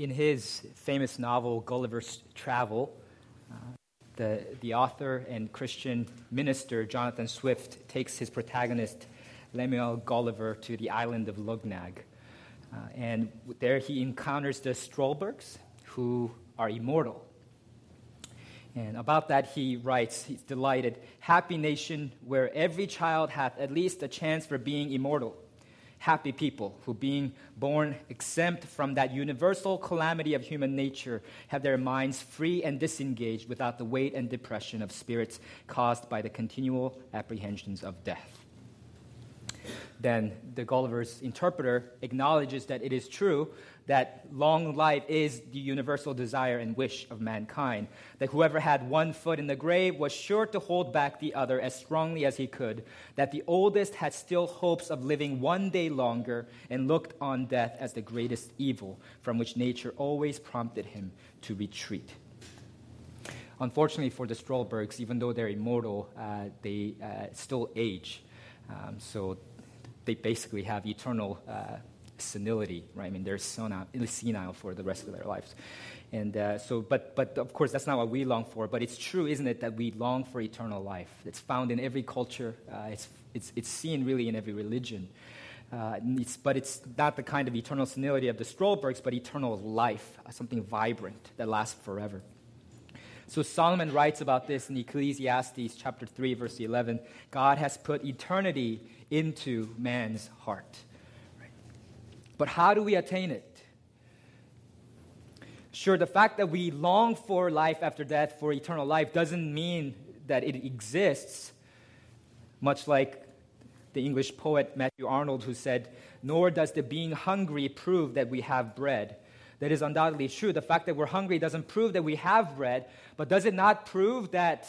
in his famous novel, Gulliver's Travel, uh, the, the author and Christian minister Jonathan Swift takes his protagonist, Lemuel Gulliver, to the island of Luggnagg. Uh, and there he encounters the Struldbrugs, who are immortal. And about that, he writes, he's delighted, Happy nation where every child hath at least a chance for being immortal happy people who, being born exempt from that universal calamity of human nature, have their minds free and disengaged without the weight and depression of spirits caused by the continual apprehensions of death then the Gulliver's interpreter acknowledges that it is true that long life is the universal desire and wish of mankind, that whoever had one foot in the grave was sure to hold back the other as strongly as he could, that the oldest had still hopes of living one day longer and looked on death as the greatest evil from which nature always prompted him to retreat. Unfortunately for the Struldbrugs, even though they're immortal, uh, they uh, still age. Um, so they basically have eternal uh, senility, right? I mean, they're senile, senile for the rest of their lives. And uh, so, but, but of course, that's not what we long for. But it's true, isn't it, that we long for eternal life? It's found in every culture, uh, it's, it's, it's seen really in every religion. Uh, it's, but it's not the kind of eternal senility of the Struldbrugs, but eternal life, something vibrant that lasts forever. So Solomon writes about this in Ecclesiastes chapter 3, verse 11. God has put eternity into man's heart. But how do we attain it? Sure, the fact that we long for life after death, for eternal life, doesn't mean that it exists, much like the English poet Matthew Arnold, who said, Nor does the being hungry prove that we have bread. That is undoubtedly true. The fact that we're hungry doesn't prove that we have bread, but does it not prove that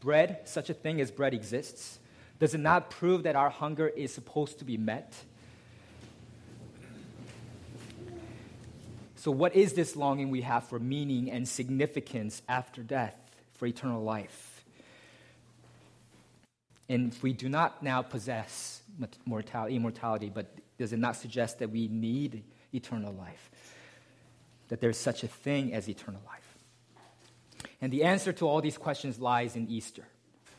bread, such a thing as bread, exists? Does it not prove that our hunger is supposed to be met? So, what is this longing we have for meaning and significance after death, for eternal life? And if we do not now possess mortality, immortality, but does it not suggest that we need eternal life? That there's such a thing as eternal life? And the answer to all these questions lies in Easter.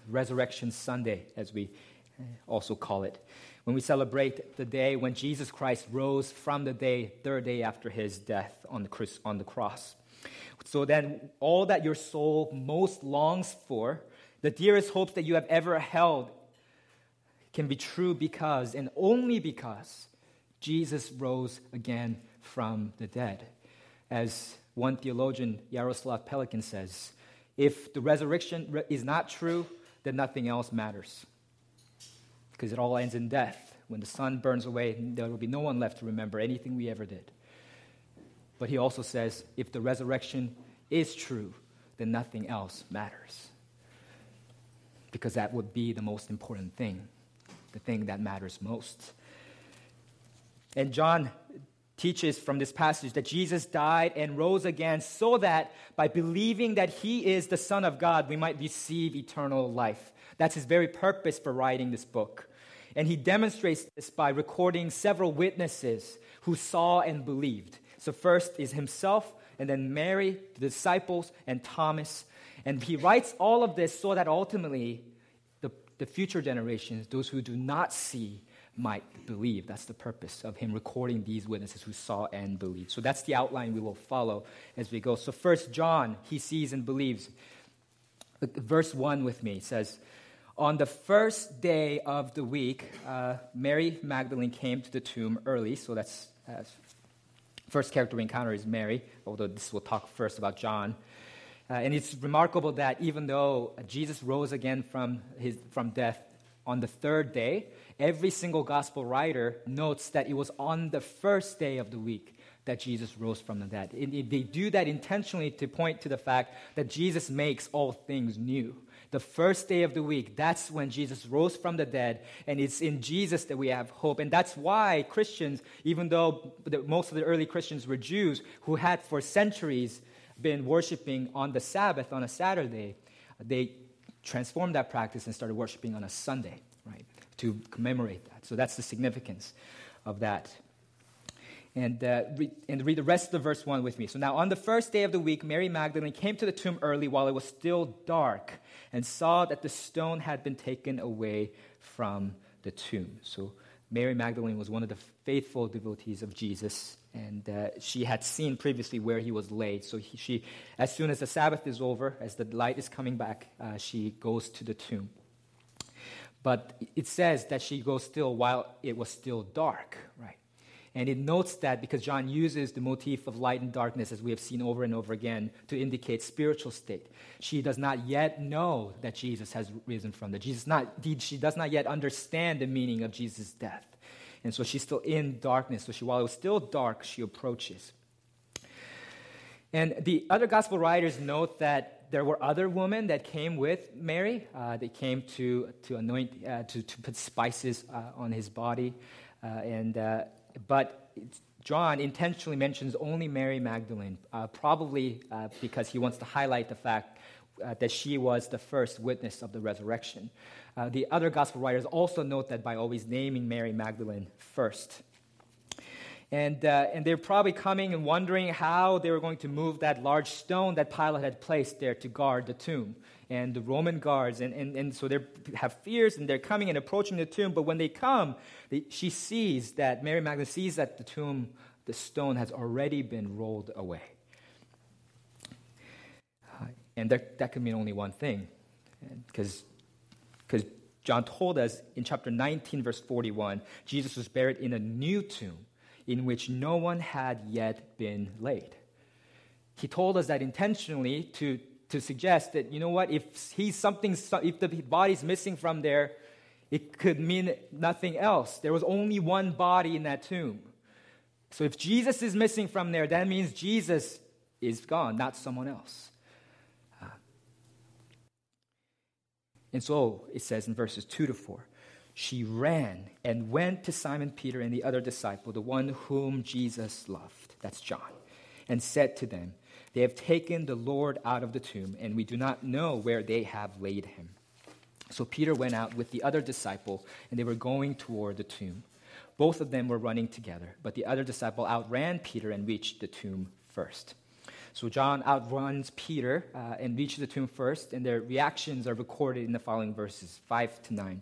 Resurrection Sunday, as we eh, also call it, when we celebrate the day when Jesus Christ rose from the day, third day after his death on the, on the cross. So then, all that your soul most longs for, the dearest hopes that you have ever held, can be true because and only because Jesus rose again from the dead. As one theologian, Yaroslav Pelikan, says, if the resurrection is not true, then nothing else matters. Because it all ends in death. When the sun burns away, there will be no one left to remember anything we ever did. But he also says if the resurrection is true, then nothing else matters. Because that would be the most important thing, the thing that matters most. And John teaches from this passage that Jesus died and rose again so that by believing that he is the Son of God, we might receive eternal life. That's his very purpose for writing this book. And he demonstrates this by recording several witnesses who saw and believed. So, first is himself, and then Mary, the disciples, and Thomas. And he writes all of this so that ultimately the, the future generations, those who do not see, might believe. That's the purpose of him recording these witnesses who saw and believed. So that's the outline we will follow as we go. So first John, he sees and believes. Verse 1 with me says, On the first day of the week, uh, Mary Magdalene came to the tomb early. So that's uh, first character we encounter is Mary, although this will talk first about John. Uh, and it's remarkable that even though Jesus rose again from, his, from death on the third day, every single gospel writer notes that it was on the first day of the week that Jesus rose from the dead. they do that intentionally to point to the fact that Jesus makes all things new. The first day of the week, that's when Jesus rose from the dead, and it's in Jesus that we have hope. And that's why Christians, even though the, most of the early Christians were Jews who had for centuries been worshiping on the Sabbath, on a Saturday, they transformed that practice and started worshiping on a Sunday? To commemorate that. So that's the significance of that. And, uh, read, and read the rest of the verse 1 with me. So now, on the first day of the week, Mary Magdalene came to the tomb early while it was still dark and saw that the stone had been taken away from the tomb. So, Mary Magdalene was one of the faithful devotees of Jesus, and uh, she had seen previously where he was laid. So, he, she, as soon as the Sabbath is over, as the light is coming back, uh, she goes to the tomb. But it says that she goes still while it was still dark, right? And it notes that because John uses the motif of light and darkness, as we have seen over and over again, to indicate spiritual state. She does not yet know that Jesus has risen from the Jesus not she does not yet understand the meaning of Jesus' death. And so she's still in darkness. So she, while it was still dark, she approaches. And the other gospel writers note that there were other women that came with Mary. Uh, they came to, to anoint, uh, to, to put spices uh, on his body. Uh, and uh, but John intentionally mentions only Mary Magdalene, uh, probably because he wants to highlight the fact that she was the first witness of the resurrection. The other gospel writers also note that by always naming Mary Magdalene first. And, uh, and they're probably coming and wondering how they were going to move that large stone that Pilate had placed there to guard the tomb and the Roman guards. And, and, and so they have fears and they're coming and approaching the tomb. But when they come, they, she sees that, Mary Magdalene sees that the tomb, the stone has already been rolled away. Uh, and that, that could mean only one thing. Because John told us in chapter 19, verse 41, Jesus was buried in a new tomb in which no one had yet been laid. He told us that intentionally to to suggest that, you know what, if he's something, if the body's missing from there, it could mean nothing else. There was only one body in that tomb. So if Jesus is missing from there, that means Jesus is gone, not someone else. Uh, and so it says in verses 2 to 4 she ran and went to Simon Peter and the other disciple, the one whom Jesus loved. That's John. And said to them, they have taken the Lord out of the tomb, and we do not know where they have laid him. So Peter went out with the other disciple, and they were going toward the tomb. Both of them were running together, but the other disciple outran Peter and reached the tomb first. So John outruns Peter uh, and reaches the tomb first, and their reactions are recorded in the following verses 5 to 9.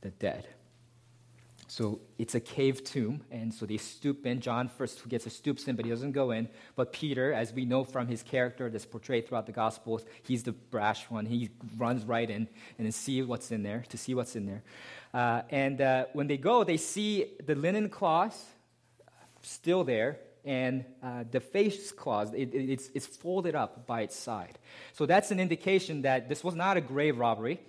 the dead. So it's a cave tomb, and so they stoop in. John first gets a stoops in, but he doesn't go in. But Peter, as we know from his character that's portrayed throughout the Gospels, he's the brash one. He runs right in and then see what's in there, to see what's in there. Uh, and uh, when they go, they see the linen cloth still there, and uh, the face cloth, it, it, it's, it's folded up by its side. So that's an indication that this was not a grave robbery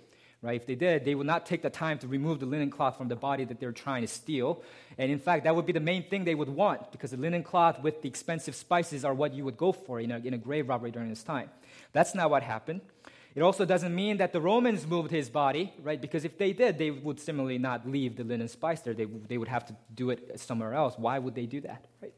right? If they did, they would not take the time to remove the linen cloth from the body that they're trying to steal. And in fact, that would be the main thing they would want because the linen cloth with the expensive spices are what you would go for in a, in a grave robbery during this time. That's not what happened. It also doesn't mean that the Romans moved his body, right? Because if they did, they would similarly not leave the linen spice there. They, they would have to do it somewhere else. Why would they do that, right?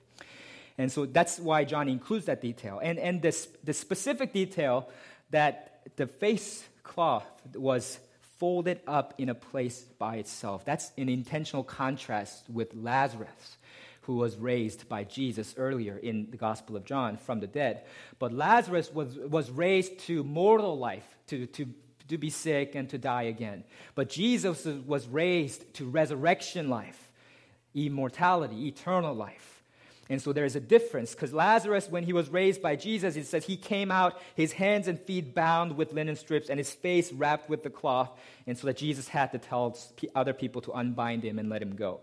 And so that's why John includes that detail. And, and this, the specific detail that the face cloth was folded up in a place by itself. That's an intentional contrast with Lazarus, who was raised by Jesus earlier in the Gospel of John from the dead. But Lazarus was, was raised to mortal life, to, to, to be sick and to die again. But Jesus was raised to resurrection life, immortality, eternal life. And so there is a difference because Lazarus, when he was raised by Jesus, it says he came out, his hands and feet bound with linen strips and his face wrapped with the cloth, and so that Jesus had to tell other people to unbind him and let him go.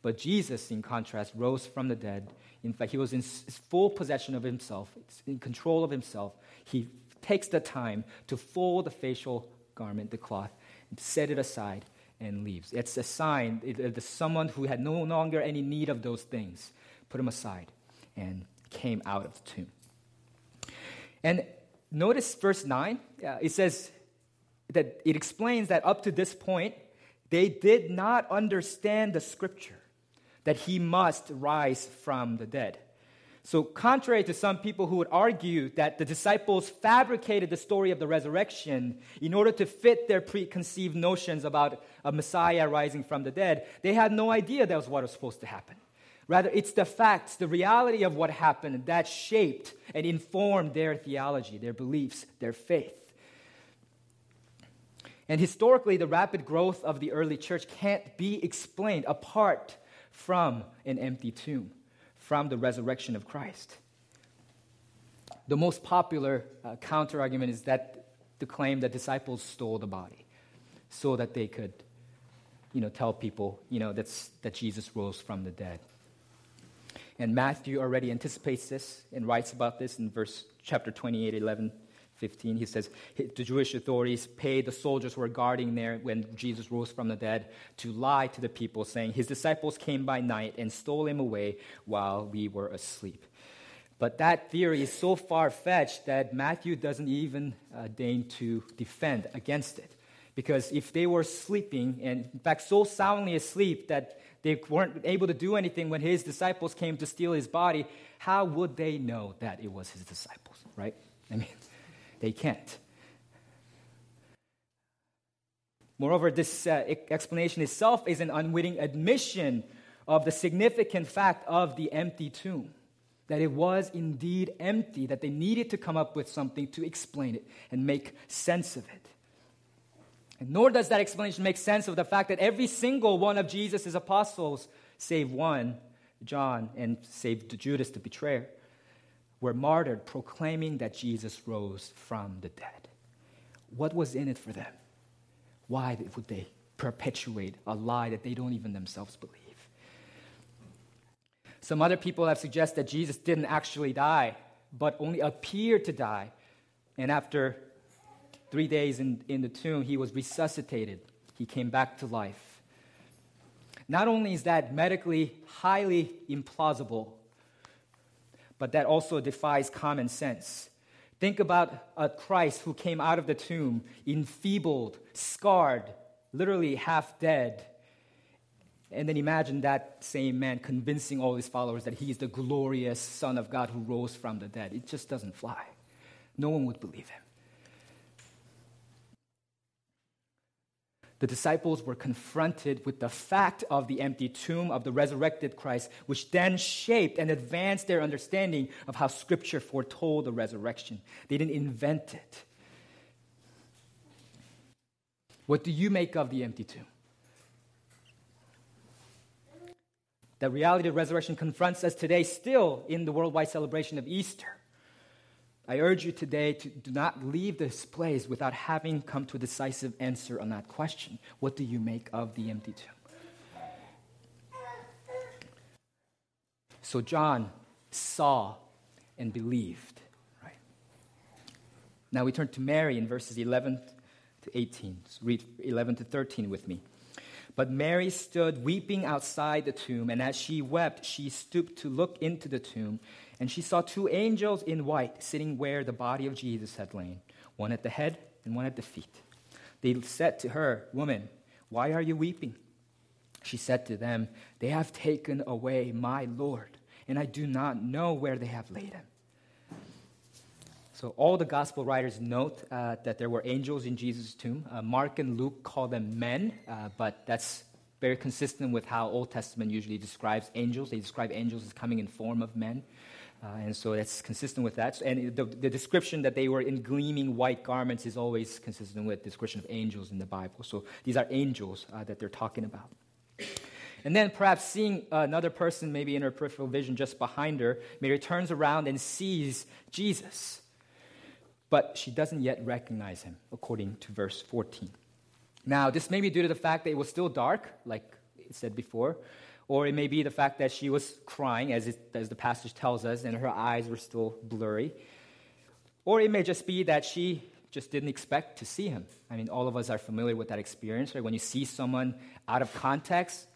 But Jesus, in contrast, rose from the dead. In fact, he was in full possession of himself, in control of himself. He takes the time to fold the facial garment, the cloth, and set it aside and leaves. It's a sign that someone who had no longer any need of those things put them aside, and came out of the tomb. And notice verse 9. Uh, it says that it explains that up to this point, they did not understand the scripture that he must rise from the dead. So, contrary to some people who would argue that the disciples fabricated the story of the resurrection in order to fit their preconceived notions about a Messiah rising from the dead, they had no idea that was what was supposed to happen. Rather, it's the facts, the reality of what happened that shaped and informed their theology, their beliefs, their faith. And historically, the rapid growth of the early church can't be explained apart from an empty tomb from the resurrection of Christ. The most popular uh, counter argument is that the claim that disciples stole the body so that they could you know, tell people you know, that's, that Jesus rose from the dead. And Matthew already anticipates this and writes about this in verse chapter 28, 11, 15. He says, The Jewish authorities paid the soldiers who were guarding there when Jesus rose from the dead to lie to the people, saying, His disciples came by night and stole him away while we were asleep. But that theory is so far fetched that Matthew doesn't even uh, deign to defend against it. Because if they were sleeping, and in fact, so soundly asleep that they weren't able to do anything when his disciples came to steal his body, how would they know that it was his disciples, right? I mean, they can't. Moreover, this uh, explanation itself is an unwitting admission of the significant fact of the empty tomb. That it was indeed empty, that they needed to come up with something to explain it and make sense of it. And nor does that explanation make sense of the fact that every single one of Jesus' apostles, save one, John, and save Judas the betrayer, were martyred proclaiming that Jesus rose from the dead. What was in it for them? Why would they perpetuate a lie that they don't even themselves believe? Some other people have suggested that Jesus didn't actually die, but only appeared to die. And after three days in, in the tomb, he was resuscitated. He came back to life. Not only is that medically highly implausible, but that also defies common sense. Think about a Christ who came out of the tomb enfeebled, scarred, literally half dead. And then imagine that same man convincing all his followers that he is the glorious Son of God who rose from the dead. It just doesn't fly. No one would believe him. The disciples were confronted with the fact of the empty tomb of the resurrected Christ, which then shaped and advanced their understanding of how Scripture foretold the resurrection. They didn't invent it. What do you make of the empty tomb? The reality of resurrection confronts us today still in the worldwide celebration of Easter. I urge you today to do not leave this place without having come to a decisive answer on that question. What do you make of the empty tomb? So John saw and believed, right? Now we turn to Mary in verses 11 to 18. So read 11 to 13 with me. But Mary stood weeping outside the tomb, and as she wept, she stooped to look into the tomb. And she saw two angels in white sitting where the body of Jesus had lain, one at the head and one at the feet. They said to her, Woman, why are you weeping? She said to them, They have taken away my Lord, and I do not know where they have laid him. So, all the gospel writers note uh, that there were angels in Jesus' tomb. Uh, Mark and Luke call them men, uh, but that's very consistent with how Old Testament usually describes angels. They describe angels as coming in form of men. Uh, and so that's consistent with that. And the, the, description that they were in gleaming white garments is always consistent with the description of angels in the Bible. So these are angels uh, that they're talking about. And then perhaps seeing another person, maybe in her peripheral vision just behind her, Mary turns around and sees Jesus. But she doesn't yet recognize him, according to verse 14. Now, this may be due to the fact that it was still dark, like it said before, or it may be the fact that she was crying, as, it, as the passage tells us, and her eyes were still blurry. Or it may just be that she just didn't expect to see him. I mean, all of us are familiar with that experience, right? When you see someone out of context,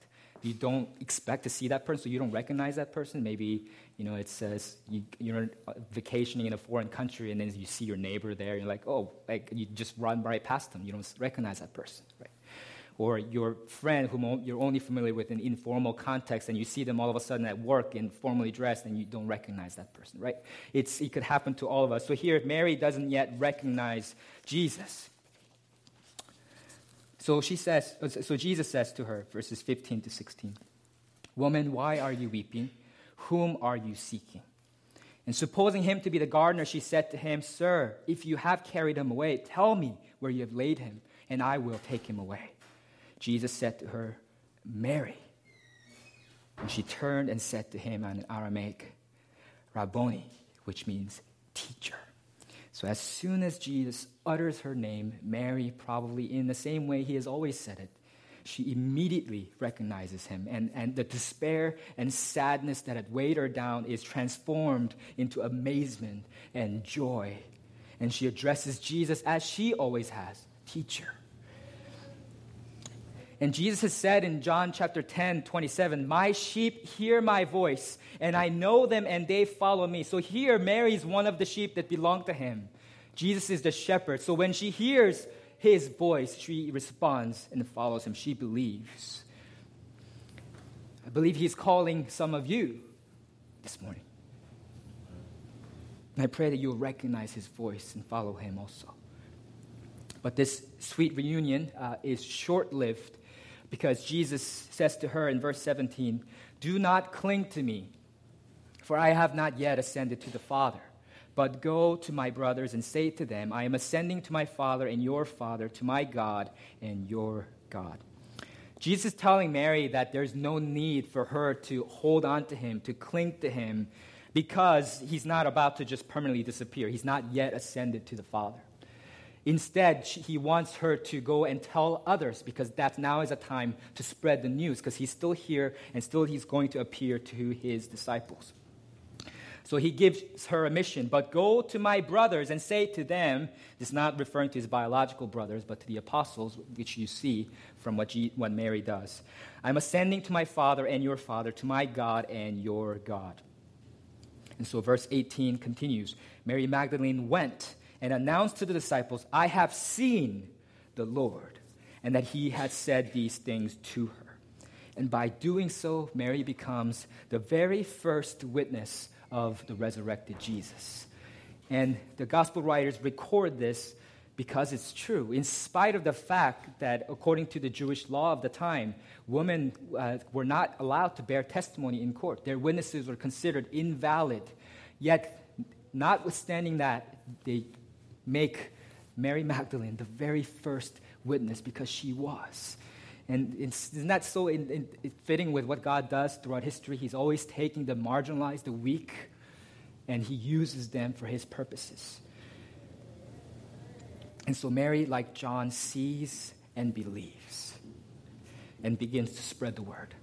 you don't expect to see that person, so you don't recognize that person. Maybe you know it says you, you're vacationing in a foreign country, and then you see your neighbor there. and You're like, oh, like you just run right past them. You don't recognize that person, right? Or your friend whom you're only familiar with in informal context, and you see them all of a sudden at work and formally dressed, and you don't recognize that person, right? It's, it could happen to all of us. So here, Mary doesn't yet recognize Jesus. So she says, uh, so Jesus says to her, verses 15 to 16, Woman, why are you weeping? Whom are you seeking? And supposing him to be the gardener, she said to him, Sir, if you have carried him away, tell me where you have laid him, and I will take him away. Jesus said to her, Mary. And she turned and said to him in Aramaic, Rabboni, which means teacher. So as soon as Jesus utters her name, Mary, probably in the same way he has always said it, she immediately recognizes him. And, and the despair and sadness that had weighed her down is transformed into amazement and joy. And she addresses Jesus as she always has teacher. And Jesus has said in John chapter 10, 27, My sheep hear my voice, and I know them, and they follow me. So here, Mary is one of the sheep that belong to him. Jesus is the shepherd. So when she hears his voice, she responds and follows him. She believes. I believe he's calling some of you this morning. And I pray that you'll recognize his voice and follow him also. But this sweet reunion uh, is short lived because Jesus says to her in verse 17, Do not cling to me, for I have not yet ascended to the Father. But go to my brothers and say to them, I am ascending to my Father and your Father, to my God and your God. Jesus telling Mary that there's no need for her to hold on to him, to cling to him, because he's not about to just permanently disappear. He's not yet ascended to the Father. Instead, he wants her to go and tell others because that now is a time to spread the news because he's still here and still he's going to appear to his disciples. So he gives her a mission, but go to my brothers and say to them, this is not referring to his biological brothers, but to the apostles, which you see from what, G, what Mary does. I'm ascending to my Father and your Father, to my God and your God. And so verse 18 continues Mary Magdalene went and announced to the disciples, I have seen the Lord, and that he had said these things to her. And by doing so, Mary becomes the very first witness of the resurrected Jesus. And the gospel writers record this because it's true. In spite of the fact that, according to the Jewish law of the time, women uh, were not allowed to bear testimony in court, their witnesses were considered invalid. Yet, notwithstanding that, they make Mary Magdalene the very first witness because she was. And isn't that so in, in, fitting with what God does throughout history? He's always taking the marginalized, the weak, and he uses them for his purposes. And so Mary, like John, sees and believes and begins to spread the word.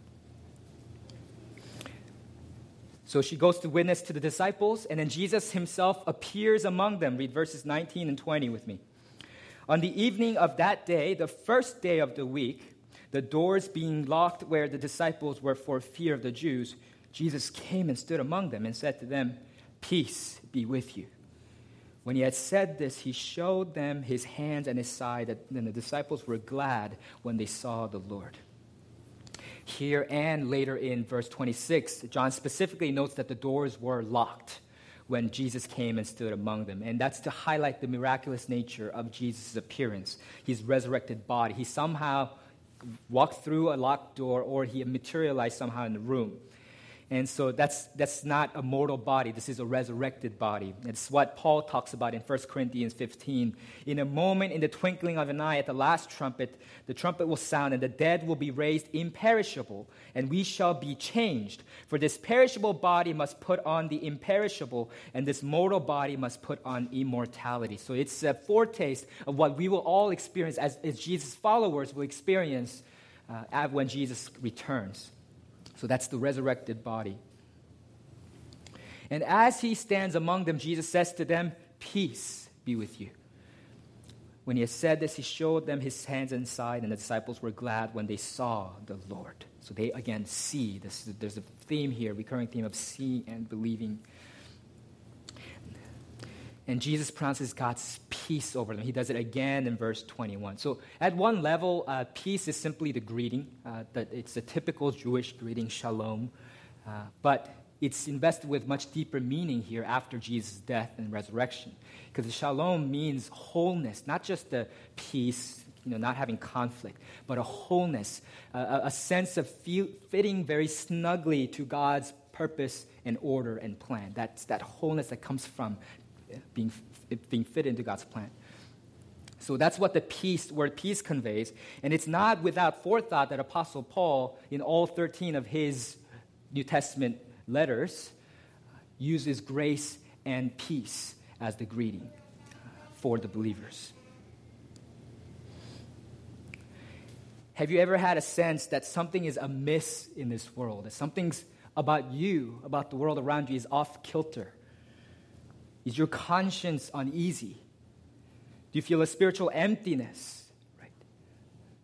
So she goes to witness to the disciples, and then Jesus himself appears among them. Read verses 19 and 20 with me. On the evening of that day, the first day of the week, the doors being locked where the disciples were for fear of the Jews, Jesus came and stood among them and said to them, Peace be with you. When he had said this, he showed them his hands and his side, and the disciples were glad when they saw the Lord. Here and later in verse 26, John specifically notes that the doors were locked when Jesus came and stood among them. And that's to highlight the miraculous nature of Jesus' appearance, his resurrected body. He somehow walked through a locked door or he materialized somehow in the room. And so that's, that's not a mortal body. This is a resurrected body. It's what Paul talks about in 1 Corinthians 15. In a moment, in the twinkling of an eye, at the last trumpet, the trumpet will sound, and the dead will be raised imperishable, and we shall be changed. For this perishable body must put on the imperishable, and this mortal body must put on immortality. So it's a foretaste of what we will all experience as, as Jesus' followers will experience uh, when Jesus returns. So that's the resurrected body. And as he stands among them, Jesus says to them, Peace be with you. When he had said this, he showed them his hands and side, and the disciples were glad when they saw the Lord. So they again see. This, there's a theme here, recurring theme of seeing and believing. And Jesus pronounces God's peace over them. He does it again in verse 21. So, at one level, uh, peace is simply the greeting. Uh, that it's a typical Jewish greeting, shalom. Uh, but it's invested with much deeper meaning here after Jesus' death and resurrection. Because the shalom means wholeness, not just the peace, you know, not having conflict, but a wholeness, a, a sense of feel, fitting very snugly to God's purpose and order and plan. That's that wholeness that comes from being, being fit into God's plan. So that's what the peace, word peace conveys. And it's not without forethought that Apostle Paul, in all 13 of his New Testament letters, uses grace and peace as the greeting for the believers. Have you ever had a sense that something is amiss in this world? That something's about you, about the world around you, is off kilter? Is your conscience uneasy? Do you feel a spiritual emptiness? Right.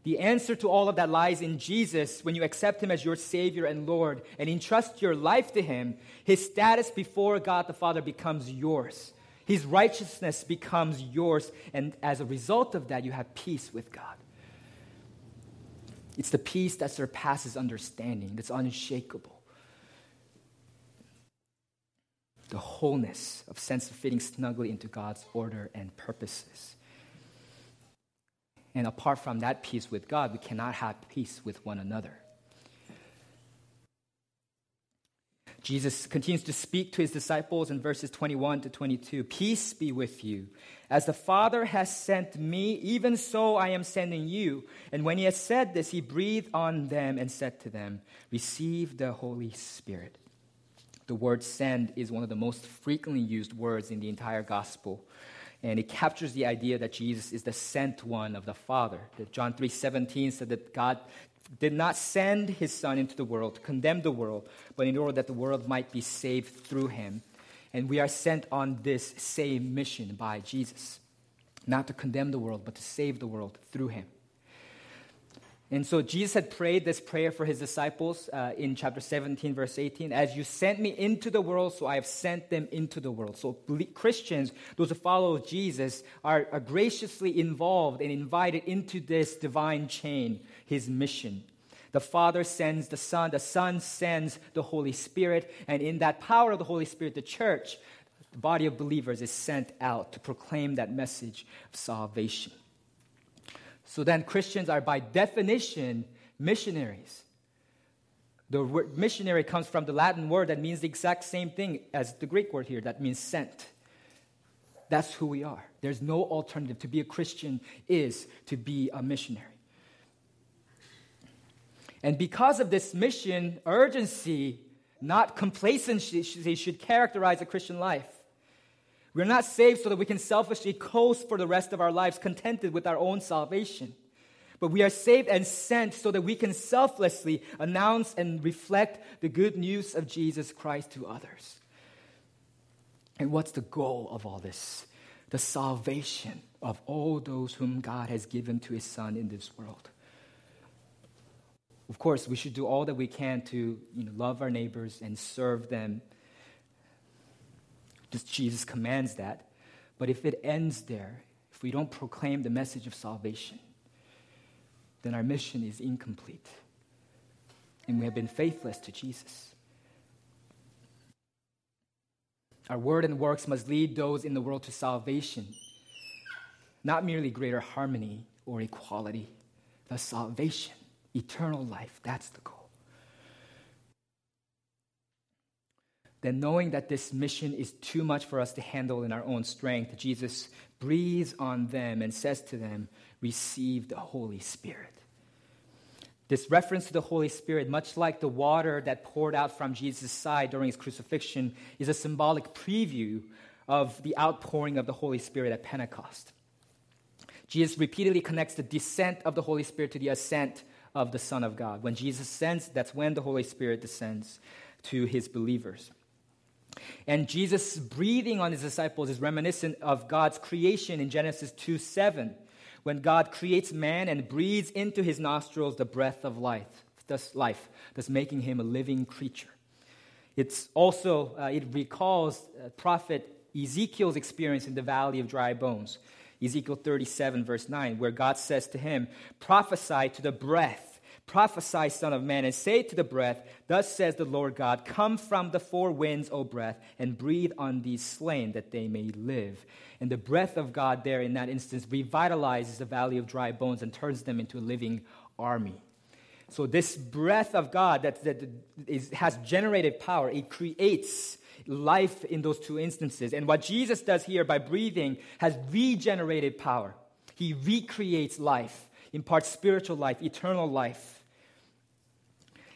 The answer to all of that lies in Jesus when you accept Him as your Savior and Lord and entrust your life to Him. His status before God the Father becomes yours. His righteousness becomes yours, and as a result of that, you have peace with God. It's the peace that surpasses understanding, that's unshakable. The wholeness of sense of fitting snugly into God's order and purposes. And apart from that peace with God, we cannot have peace with one another. Jesus continues to speak to his disciples in verses 21 to 22 Peace be with you. As the Father has sent me, even so I am sending you. And when he had said this, he breathed on them and said to them, Receive the Holy Spirit. The word send is one of the most frequently used words in the entire gospel. And it captures the idea that Jesus is the sent one of the Father. That John 3:17 said that God did not send his son into the world to condemn the world, but in order that the world might be saved through him. And we are sent on this same mission by Jesus, not to condemn the world, but to save the world through him. And so Jesus had prayed this prayer for his disciples uh, in chapter 17, verse 18. As you sent me into the world, so I have sent them into the world. So Christians, those who follow Jesus, are, are graciously involved and invited into this divine chain, his mission. The Father sends the Son, the Son sends the Holy Spirit, and in that power of the Holy Spirit, the church, the body of believers, is sent out to proclaim that message of salvation. So then Christians are by definition missionaries. The word missionary comes from the Latin word that means the exact same thing as the Greek word here, that means sent. That's who we are. There's no alternative. To be a Christian is to be a missionary. And because of this mission, urgency, not complacency, should characterize a Christian life. We're not saved so that we can selfishly coast for the rest of our lives, contented with our own salvation. But we are saved and sent so that we can selflessly announce and reflect the good news of Jesus Christ to others. And what's the goal of all this? The salvation of all those whom God has given to his Son in this world. Of course, we should do all that we can to you know, love our neighbors and serve them Jesus commands that. But if it ends there, if we don't proclaim the message of salvation, then our mission is incomplete. And we have been faithless to Jesus. Our word and works must lead those in the world to salvation, not merely greater harmony or equality, the salvation, eternal life. That's the goal. Then knowing that this mission is too much for us to handle in our own strength, Jesus breathes on them and says to them, Receive the Holy Spirit. This reference to the Holy Spirit, much like the water that poured out from Jesus' side during his crucifixion, is a symbolic preview of the outpouring of the Holy Spirit at Pentecost. Jesus repeatedly connects the descent of the Holy Spirit to the ascent of the Son of God. When Jesus ascends, that's when the Holy Spirit descends to his believers. And Jesus' breathing on his disciples is reminiscent of God's creation in Genesis 2 7, when God creates man and breathes into his nostrils the breath of life, thus life, thus making him a living creature. It's also, uh, it recalls uh, prophet Ezekiel's experience in the valley of dry bones. Ezekiel 37, verse 9, where God says to him, Prophesy to the breath Prophesy, Son of Man, and say to the breath, Thus says the Lord God, Come from the four winds, O breath, and breathe on these slain that they may live. And the breath of God, there in that instance, revitalizes the valley of dry bones and turns them into a living army. So, this breath of God that, that is, has generated power, it creates life in those two instances. And what Jesus does here by breathing has regenerated power. He recreates life, imparts spiritual life, eternal life.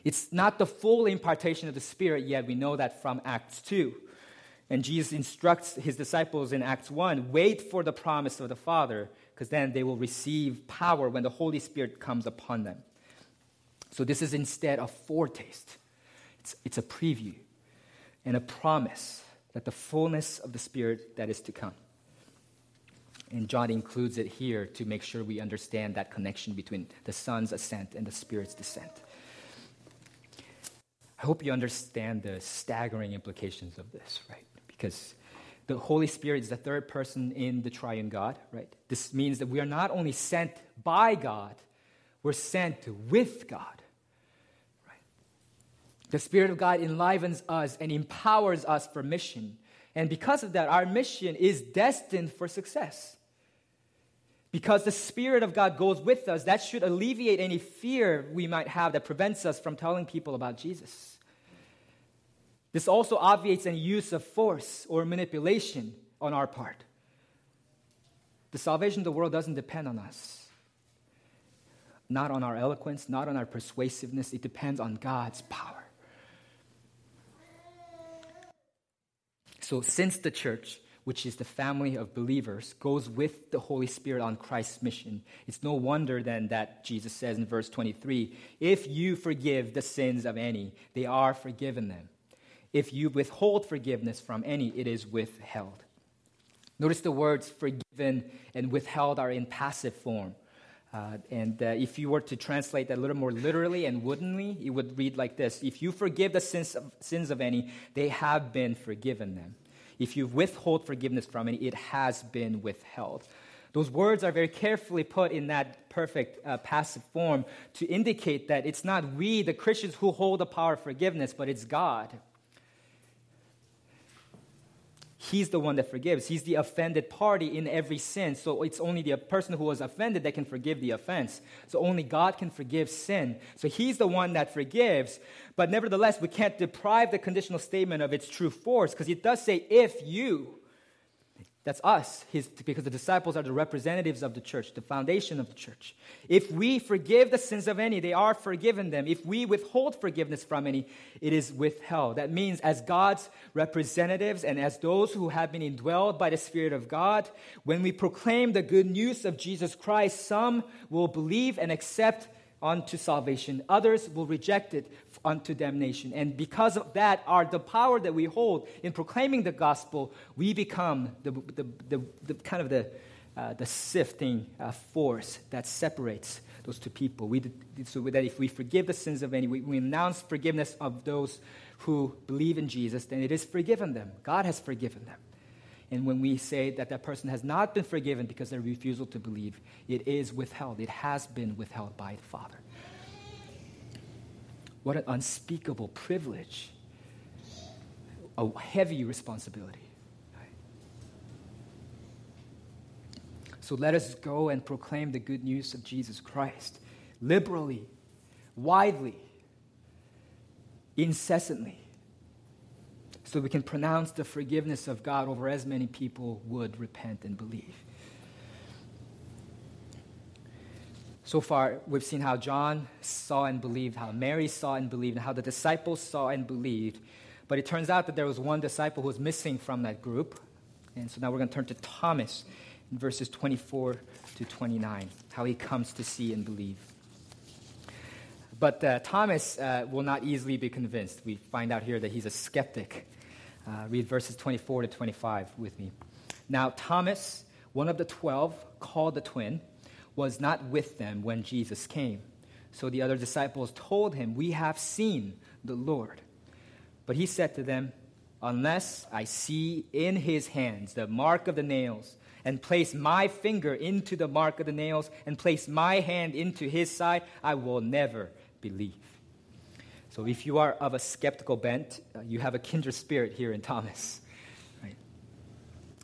It's not the full impartation of the Spirit yet. We know that from Acts 2. And Jesus instructs his disciples in Acts 1 wait for the promise of the Father, because then they will receive power when the Holy Spirit comes upon them. So this is instead a foretaste, it's, it's a preview and a promise that the fullness of the Spirit that is to come. And John includes it here to make sure we understand that connection between the Son's ascent and the Spirit's descent. I hope you understand the staggering implications of this, right? Because the Holy Spirit is the third person in the triune God, right? This means that we are not only sent by God, we're sent with God. Right? The Spirit of God enlivens us and empowers us for mission. And because of that, our mission is destined for success. Because the Spirit of God goes with us, that should alleviate any fear we might have that prevents us from telling people about Jesus. This also obviates any use of force or manipulation on our part. The salvation of the world doesn't depend on us, not on our eloquence, not on our persuasiveness. It depends on God's power. So, since the church, which is the family of believers, goes with the Holy Spirit on Christ's mission, it's no wonder then that Jesus says in verse 23 If you forgive the sins of any, they are forgiven them. If you withhold forgiveness from any, it is withheld. Notice the words forgiven and withheld are in passive form. Uh, and uh, if you were to translate that a little more literally and woodenly, it would read like this If you forgive the sins of, sins of any, they have been forgiven them. If you withhold forgiveness from any, it has been withheld. Those words are very carefully put in that perfect uh, passive form to indicate that it's not we, the Christians, who hold the power of forgiveness, but it's God. He's the one that forgives. He's the offended party in every sin. So it's only the person who was offended that can forgive the offense. So only God can forgive sin. So He's the one that forgives. But nevertheless, we can't deprive the conditional statement of its true force because it does say, if you. That's us, his, because the disciples are the representatives of the church, the foundation of the church. If we forgive the sins of any, they are forgiven them. If we withhold forgiveness from any, it is withheld. That means, as God's representatives and as those who have been indwelled by the Spirit of God, when we proclaim the good news of Jesus Christ, some will believe and accept unto salvation. Others will reject it unto damnation. And because of that, our, the power that we hold in proclaiming the gospel, we become the, the, the, the kind of the, uh, the sifting uh, force that separates those two people. We, so that if we forgive the sins of any, we, we announce forgiveness of those who believe in Jesus, then it is forgiven them. God has forgiven them. And when we say that that person has not been forgiven because their refusal to believe, it is withheld. It has been withheld by the Father. What an unspeakable privilege, a heavy responsibility. So let us go and proclaim the good news of Jesus Christ liberally, widely, incessantly so we can pronounce the forgiveness of God over as many people would repent and believe. So far, we've seen how John saw and believed, how Mary saw and believed, and how the disciples saw and believed. But it turns out that there was one disciple who was missing from that group. And so now we're going to turn to Thomas in verses 24 to 29, how he comes to see and believe. But uh, Thomas uh, will not easily be convinced. We find out here that he's a skeptic. Uh, read verses 24 to 25 with me. Now, Thomas, one of the twelve, called the twin, was not with them when Jesus came. So the other disciples told him, We have seen the Lord. But he said to them, Unless I see in his hands the mark of the nails, and place my finger into the mark of the nails, and place my hand into his side, I will never believe. So if you are of a skeptical bent, uh, you have a kindred spirit here in Thomas.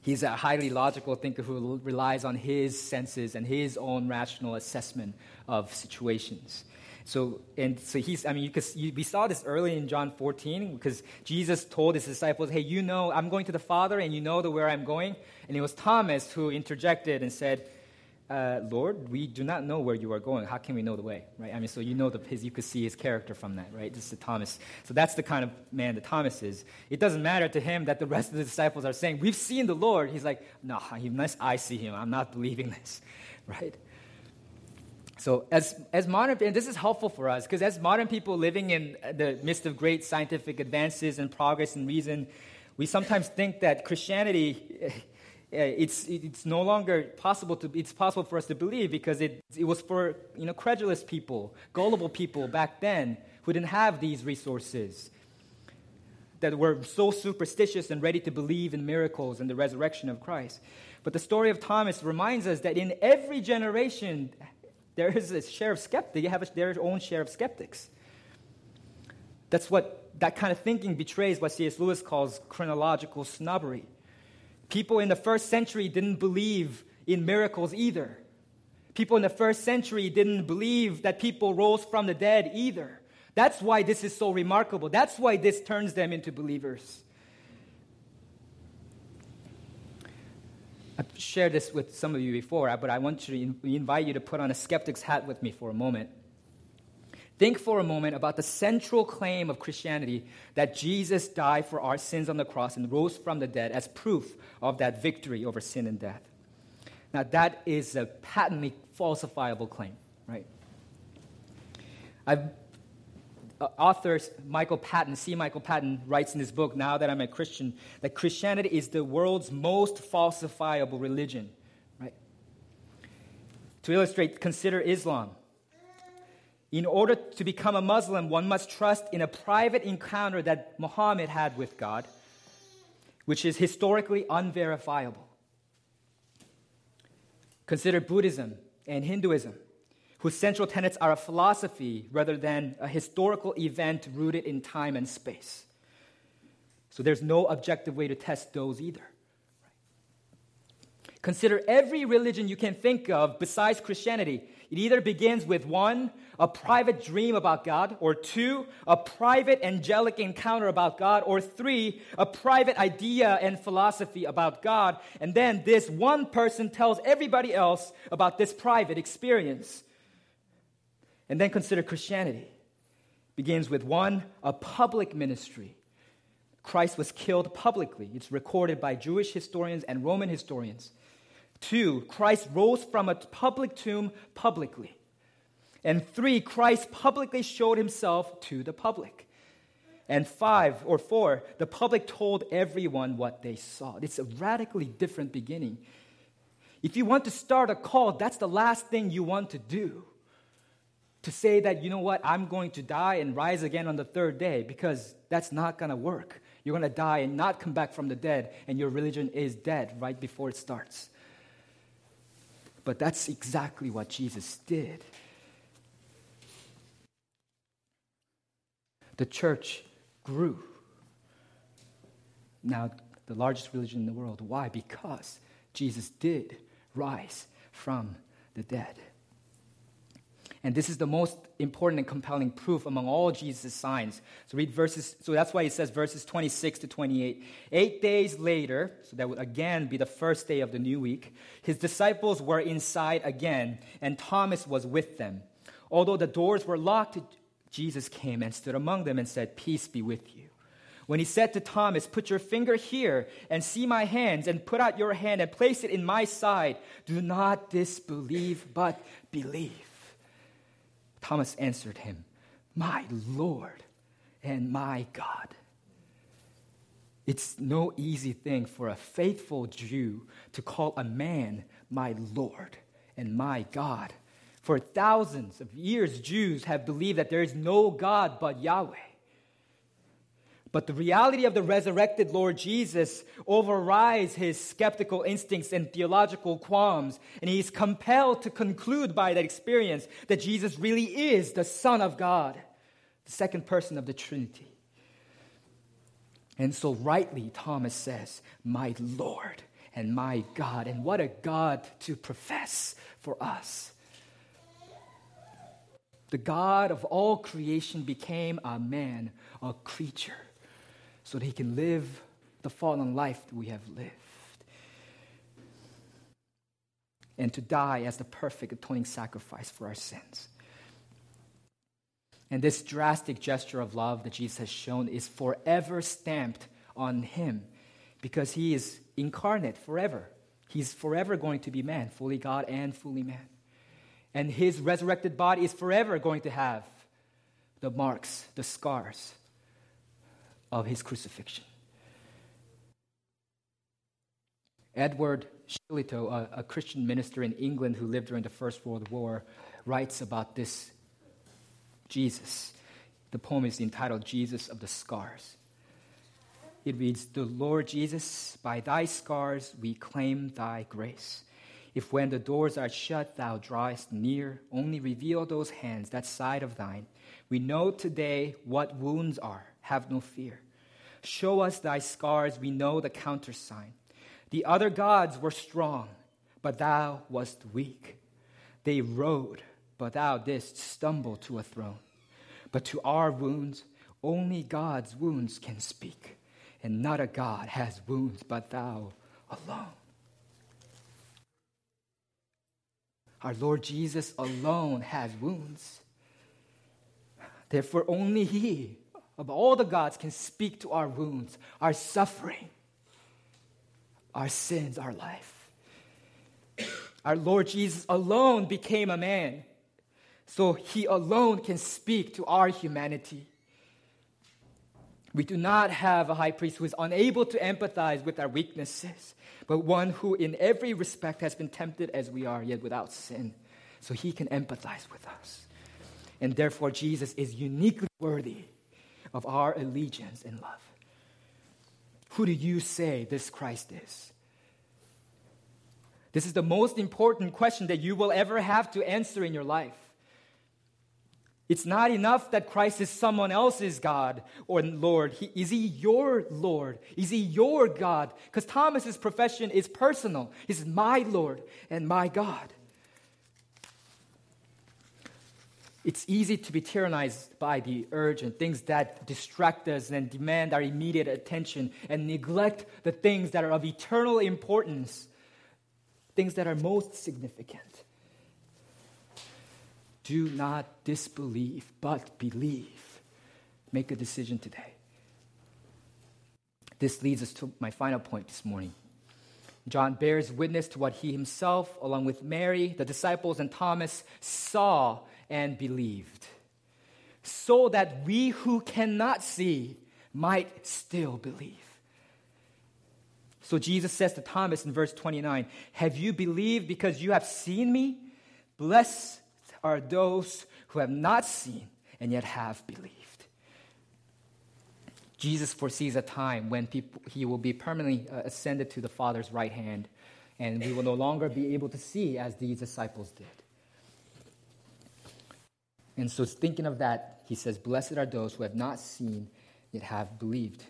He's a highly logical thinker who relies on his senses and his own rational assessment of situations. So, and so he's, I mean, you you, we saw this early in John 14 because Jesus told his disciples, Hey, you know, I'm going to the Father and you know the where I'm going. And it was Thomas who interjected and said, uh, Lord, we do not know where you are going. How can we know the way? Right? I mean, so you know the, his, you could see his character from that, right? This is Thomas. So that's the kind of man that Thomas is. It doesn't matter to him that the rest of the disciples are saying, We've seen the Lord. He's like, No, unless I see him, I'm not believing this, right? So as, as modern, and this is helpful for us, because as modern people living in the midst of great scientific advances and progress and reason, we sometimes think that Christianity Uh, it's, it's no longer possible to, it's possible for us to believe because it, it was for, you know, credulous people, gullible people back then who didn't have these resources that were so superstitious and ready to believe in miracles and the resurrection of Christ. But the story of Thomas reminds us that in every generation, there is a share of skeptics. They have a, their own share of skeptics. That's what that kind of thinking betrays what C.S. Lewis calls chronological snobbery. People in the first century didn't believe in miracles either. People in the first century didn't believe that people rose from the dead either. That's why this is so remarkable. That's why this turns them into believers. I've shared this with some of you before, but I want to invite you to put on a skeptic's hat with me for a moment. Think for a moment about the central claim of Christianity that Jesus died for our sins on the cross and rose from the dead as proof of that victory over sin and death. Now, that is a patently falsifiable claim, right? I've, uh, author Michael Patton, C. Michael Patton, writes in his book, Now That I'm a Christian, that Christianity is the world's most falsifiable religion, right? To illustrate, consider Islam. In order to become a Muslim, one must trust in a private encounter that Muhammad had with God, which is historically unverifiable. Consider Buddhism and Hinduism, whose central tenets are a philosophy rather than a historical event rooted in time and space. So there's no objective way to test those either. Consider every religion you can think of besides Christianity. It either begins with one, a private dream about God, or two, a private angelic encounter about God, or three, a private idea and philosophy about God. And then this one person tells everybody else about this private experience. And then consider Christianity. begins with one, a public ministry. Christ was killed publicly. It's recorded by Jewish historians and Roman historians. Two, Christ rose from a public tomb publicly. And three, Christ publicly showed himself to the public. And five or four, the public told everyone what they saw. It's a radically different beginning. If you want to start a cult, that's the last thing you want to do. To say that, you know what, I'm going to die and rise again on the third day, because that's not going to work. You're going to die and not come back from the dead, and your religion is dead right before it starts. But that's exactly what Jesus did. The church grew. Now, the largest religion in the world. Why? Because Jesus did rise from the dead. And this is the most important and compelling proof among all Jesus' signs. So read verses, so that's why he says verses 26 to 28. Eight days later, so that would again be the first day of the new week, his disciples were inside again, and Thomas was with them. Although the doors were locked, Jesus came and stood among them and said, Peace be with you. When he said to Thomas, Put your finger here and see my hands, and put out your hand and place it in my side, do not disbelieve, but believe. Thomas answered him, My Lord and my God. It's no easy thing for a faithful Jew to call a man my Lord and my God. For thousands of years, Jews have believed that there is no God but Yahweh. But the reality of the resurrected Lord Jesus overrides his skeptical instincts and theological qualms, and he's compelled to conclude by that experience that Jesus really is the Son of God, the second person of the Trinity. And so, rightly, Thomas says, My Lord and my God. And what a God to profess for us. The God of all creation became a man, a creature so that he can live the fallen life that we have lived. And to die as the perfect atoning sacrifice for our sins. And this drastic gesture of love that Jesus has shown is forever stamped on him because he is incarnate forever. He's forever going to be man, fully God and fully man. And his resurrected body is forever going to have the marks, the scars of his crucifixion. Edward Shillito, a, a, Christian minister in England who lived during the First World War, writes about this Jesus. The poem is entitled Jesus of the Scars. It reads The Lord Jesus, by thy scars we claim thy grace. If when the doors are shut, thou drawest near, only reveal those hands, that side of thine. We know today what wounds are have no fear. Show us thy scars, we know the countersign. The other gods were strong, but thou wast weak. They rode, but thou didst stumble to a throne. But to our wounds, only God's wounds can speak, and not a God has wounds but thou alone. Our Lord Jesus alone has wounds. Therefore, only He of all the gods can speak to our wounds, our suffering, our sins, our life. Our Lord Jesus alone became a man, so he alone can speak to our humanity. We do not have a high priest who is unable to empathize with our weaknesses, but one who, in every respect, has been tempted as we are, yet without sin. So he can empathize with us. And therefore, Jesus is uniquely worthy of our allegiance and love. Who do you say this Christ is? This is the most important question that you will ever have to answer in your life. It's not enough that Christ is someone else's God or Lord. He, is He your Lord? Is He your God? Because Thomas's profession is personal. He's my Lord and my God. It's easy to be tyrannized by the urge and things that distract us and demand our immediate attention and neglect the things that are of eternal importance, things that are most significant. Do not disbelieve, but believe. Make a decision today. This leads us to my final point this morning. John bears witness to what he himself, along with Mary, the disciples, and Thomas, saw and believed, so that we who cannot see might still believe. So Jesus says to Thomas in verse 29 Have you believed because you have seen me? Blessed are those who have not seen and yet have believed. Jesus foresees a time when people, he will be permanently uh, ascended to the Father's right hand, and we will no longer be able to see as these disciples did. And so, thinking of that, he says, Blessed are those who have not seen yet have believed.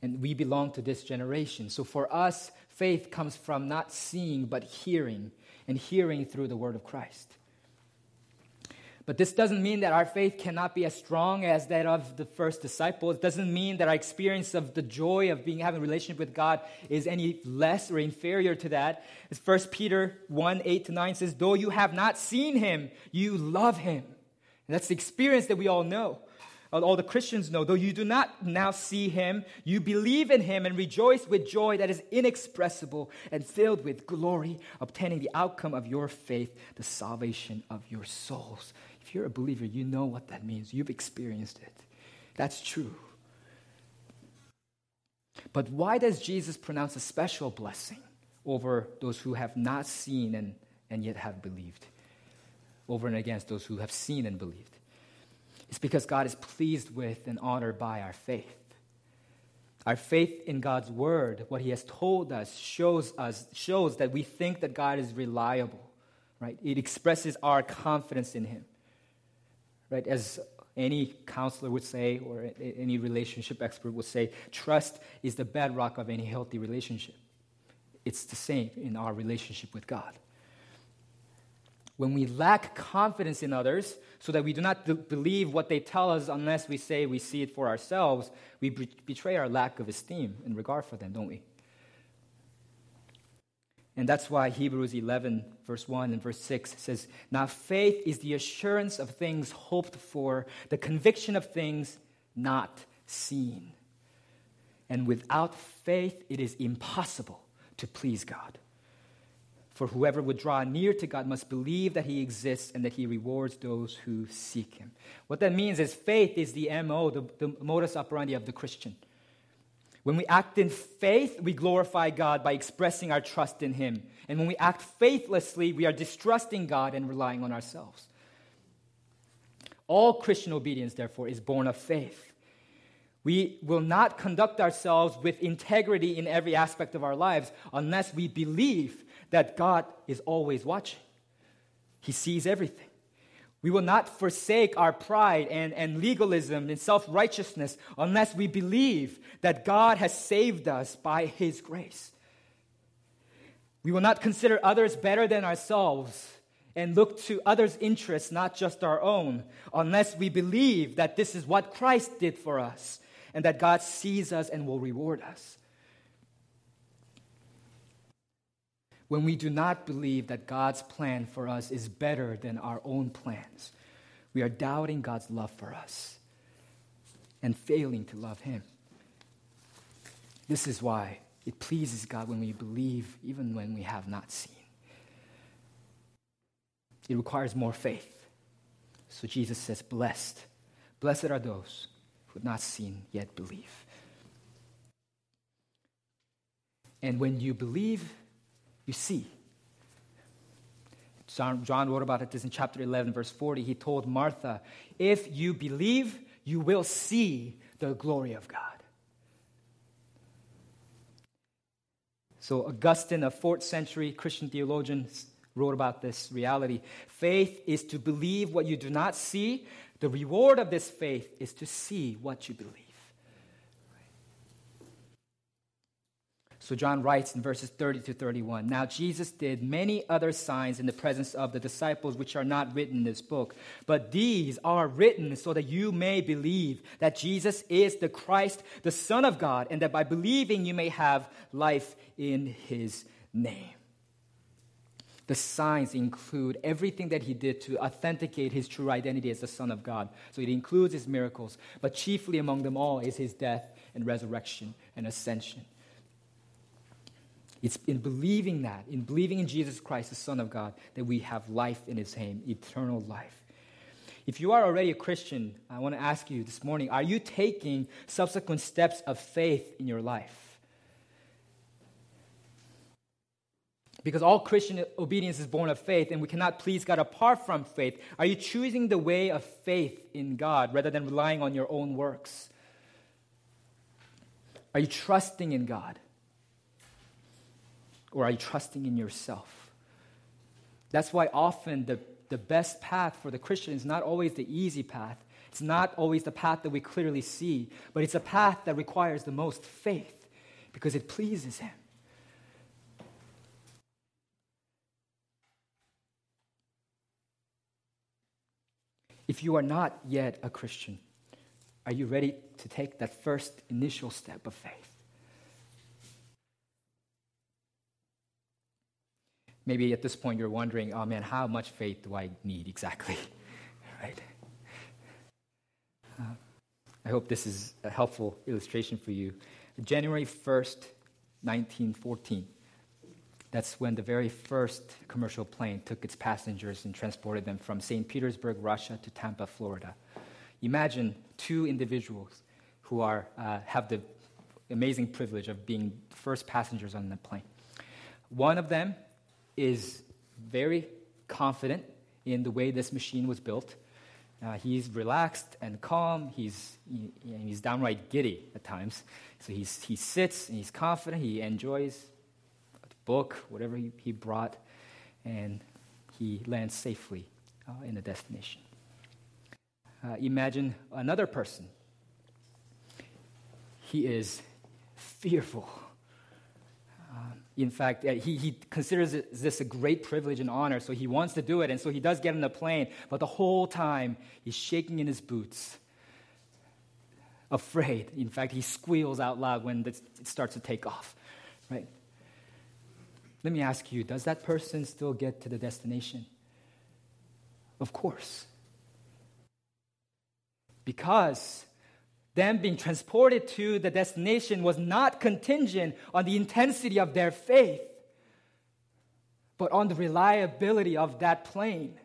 And we belong to this generation. So, for us, faith comes from not seeing, but hearing, and hearing through the word of Christ. But this doesn't mean that our faith cannot be as strong as that of the first disciples. It doesn't mean that our experience of the joy of being having a relationship with God is any less or inferior to that. As 1 Peter 1 8 to 9 says, Though you have not seen him, you love him. And that's the experience that we all know. All the Christians know. Though you do not now see him, you believe in him and rejoice with joy that is inexpressible and filled with glory, obtaining the outcome of your faith, the salvation of your souls. If you're a believer, you know what that means. You've experienced it. That's true. But why does Jesus pronounce a special blessing over those who have not seen and and yet have believed. Over and against those who have seen and believed. It's because God is pleased with and honored by our faith. Our faith in God's word, what he has told us, shows us shows that we think that God is reliable, right? It expresses our confidence in him. Right? As any counselor would say or any relationship expert would say, trust is the bedrock of any healthy relationship. It's the same in our relationship with God. When we lack confidence in others, so that we do not believe what they tell us unless we say we see it for ourselves, we betray our lack of esteem and regard for them, don't we? And that's why Hebrews 11, verse 1 and verse 6 says, Now faith is the assurance of things hoped for, the conviction of things not seen. And without faith, it is impossible to please God. For whoever would draw near to God must believe that He exists and that He rewards those who seek Him. What that means is faith is the MO, the, the modus operandi of the Christian. When we act in faith, we glorify God by expressing our trust in Him. And when we act faithlessly, we are distrusting God and relying on ourselves. All Christian obedience, therefore, is born of faith. We will not conduct ourselves with integrity in every aspect of our lives unless we believe that God is always watching. He sees everything. We will not forsake our pride and, and legalism and self righteousness unless we believe that God has saved us by His grace. We will not consider others better than ourselves and look to others' interests, not just our own, unless we believe that this is what Christ did for us and that God sees us and will reward us. When we do not believe that God's plan for us is better than our own plans, we are doubting God's love for us and failing to love Him. This is why it pleases God when we believe, even when we have not seen. It requires more faith. So Jesus says, Blessed. Blessed are those who have not seen yet believe. And when you believe, you see. John, wrote about it this in chapter 11, verse 40. He told Martha, If you believe, you will see the glory of God. So, Augustine, a fourth century Christian theologian, wrote about this reality. Faith is to believe what you do not see, the reward of this faith is to see what you believe. So John writes in verses 30 to 31 Now Jesus did many other signs in the presence of the disciples, which are not written in this book. But these are written so that you may believe that Jesus is the Christ, the Son of God, and that by believing you may have life in his name. The signs include everything that he did to authenticate his true identity as the Son of God. So it includes his miracles, but chiefly among them all is his death and resurrection and ascension. It's in believing that, in believing in Jesus Christ, the Son of God, that we have life in his name, eternal life. If you are already a Christian, I want to ask you this morning are you taking subsequent steps of faith in your life? because all Christian obedience is born of faith, and we cannot please God apart from faith. Are you choosing the way of faith in God rather than relying on your own works? Are you trusting in God? Or are you trusting in yourself? That's why often the, the best path for the Christian is not always the easy path. It's not always the path that we clearly see, but it's a path that requires the most faith because it pleases Him. If you are not yet a Christian, are you ready to take that first initial step of faith? Maybe at this point you're wondering, oh man, how much faith do I need exactly? right? Uh, I hope this is a helpful illustration for you. January 1st, 1914, that's when the very first commercial plane took its passengers and transported them from St. Petersburg, Russia to Tampa, Florida. Imagine two individuals who are, uh, have the amazing privilege of being first passengers on the plane. One of them is very confident in the way this machine was built. Uh, he's relaxed and calm. He's, he, he's downright giddy at times. So he's, he sits and he's confident. He enjoys the book, whatever he, he brought, and he lands safely uh, in the destination. Uh, imagine another person. He is fearful. In fact, uh, he, he considers this a great privilege and honor, so he wants to do it, and so he does get on the plane, but the whole time he's shaking in his boots, afraid. In fact, he squeals out loud when it starts to take off, right? Let me ask you does that person still get to the destination? Of course. Because them being transported to the destination was not contingent on the intensity of their faith, but on the reliability of that plane.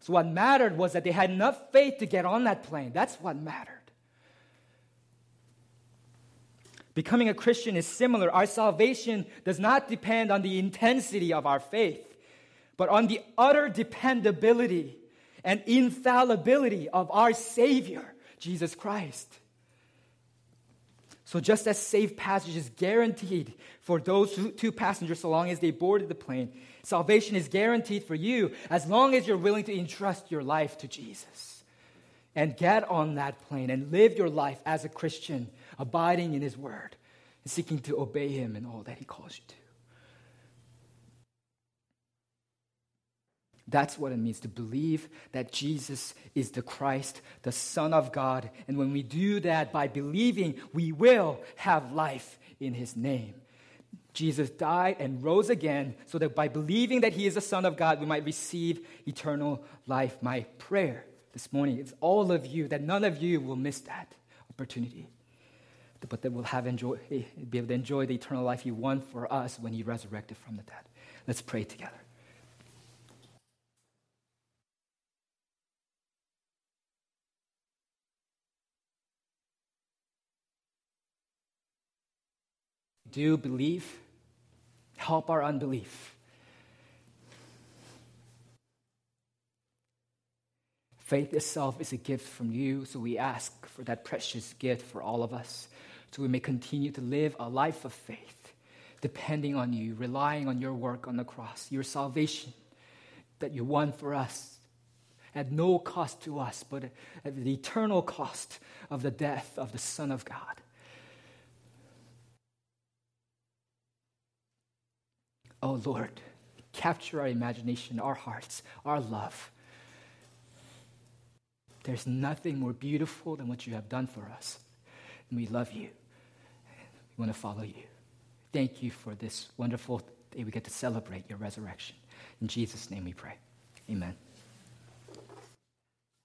So, what mattered was that they had enough faith to get on that plane. That's what mattered. Becoming a Christian is similar. Our salvation does not depend on the intensity of our faith, but on the utter dependability and infallibility of our Savior. Jesus Christ. So, just as safe passage is guaranteed for those two passengers so long as they boarded the plane, salvation is guaranteed for you as long as you're willing to entrust your life to Jesus and get on that plane and live your life as a Christian, abiding in His Word and seeking to obey Him in all that He calls you to. That's what it means to believe that Jesus is the Christ, the Son of God. And when we do that by believing, we will have life in His name. Jesus died and rose again so that by believing that He is the Son of God, we might receive eternal life. My prayer this morning is all of you, that none of you will miss that opportunity, but that we'll have enjoy, be able to enjoy the eternal life He won for us when He resurrected from the dead. Let's pray together. Do believe, help our unbelief. Faith itself is a gift from you, so we ask for that precious gift for all of us, so we may continue to live a life of faith, depending on you, relying on your work on the cross, your salvation that you won for us at no cost to us, but at the eternal cost of the death of the Son of God. Oh Lord, capture our imagination, our hearts, our love. There's nothing more beautiful than what you have done for us. And we love you. We want to follow you. Thank you for this wonderful day we get to celebrate your resurrection. In Jesus' name we pray. Amen.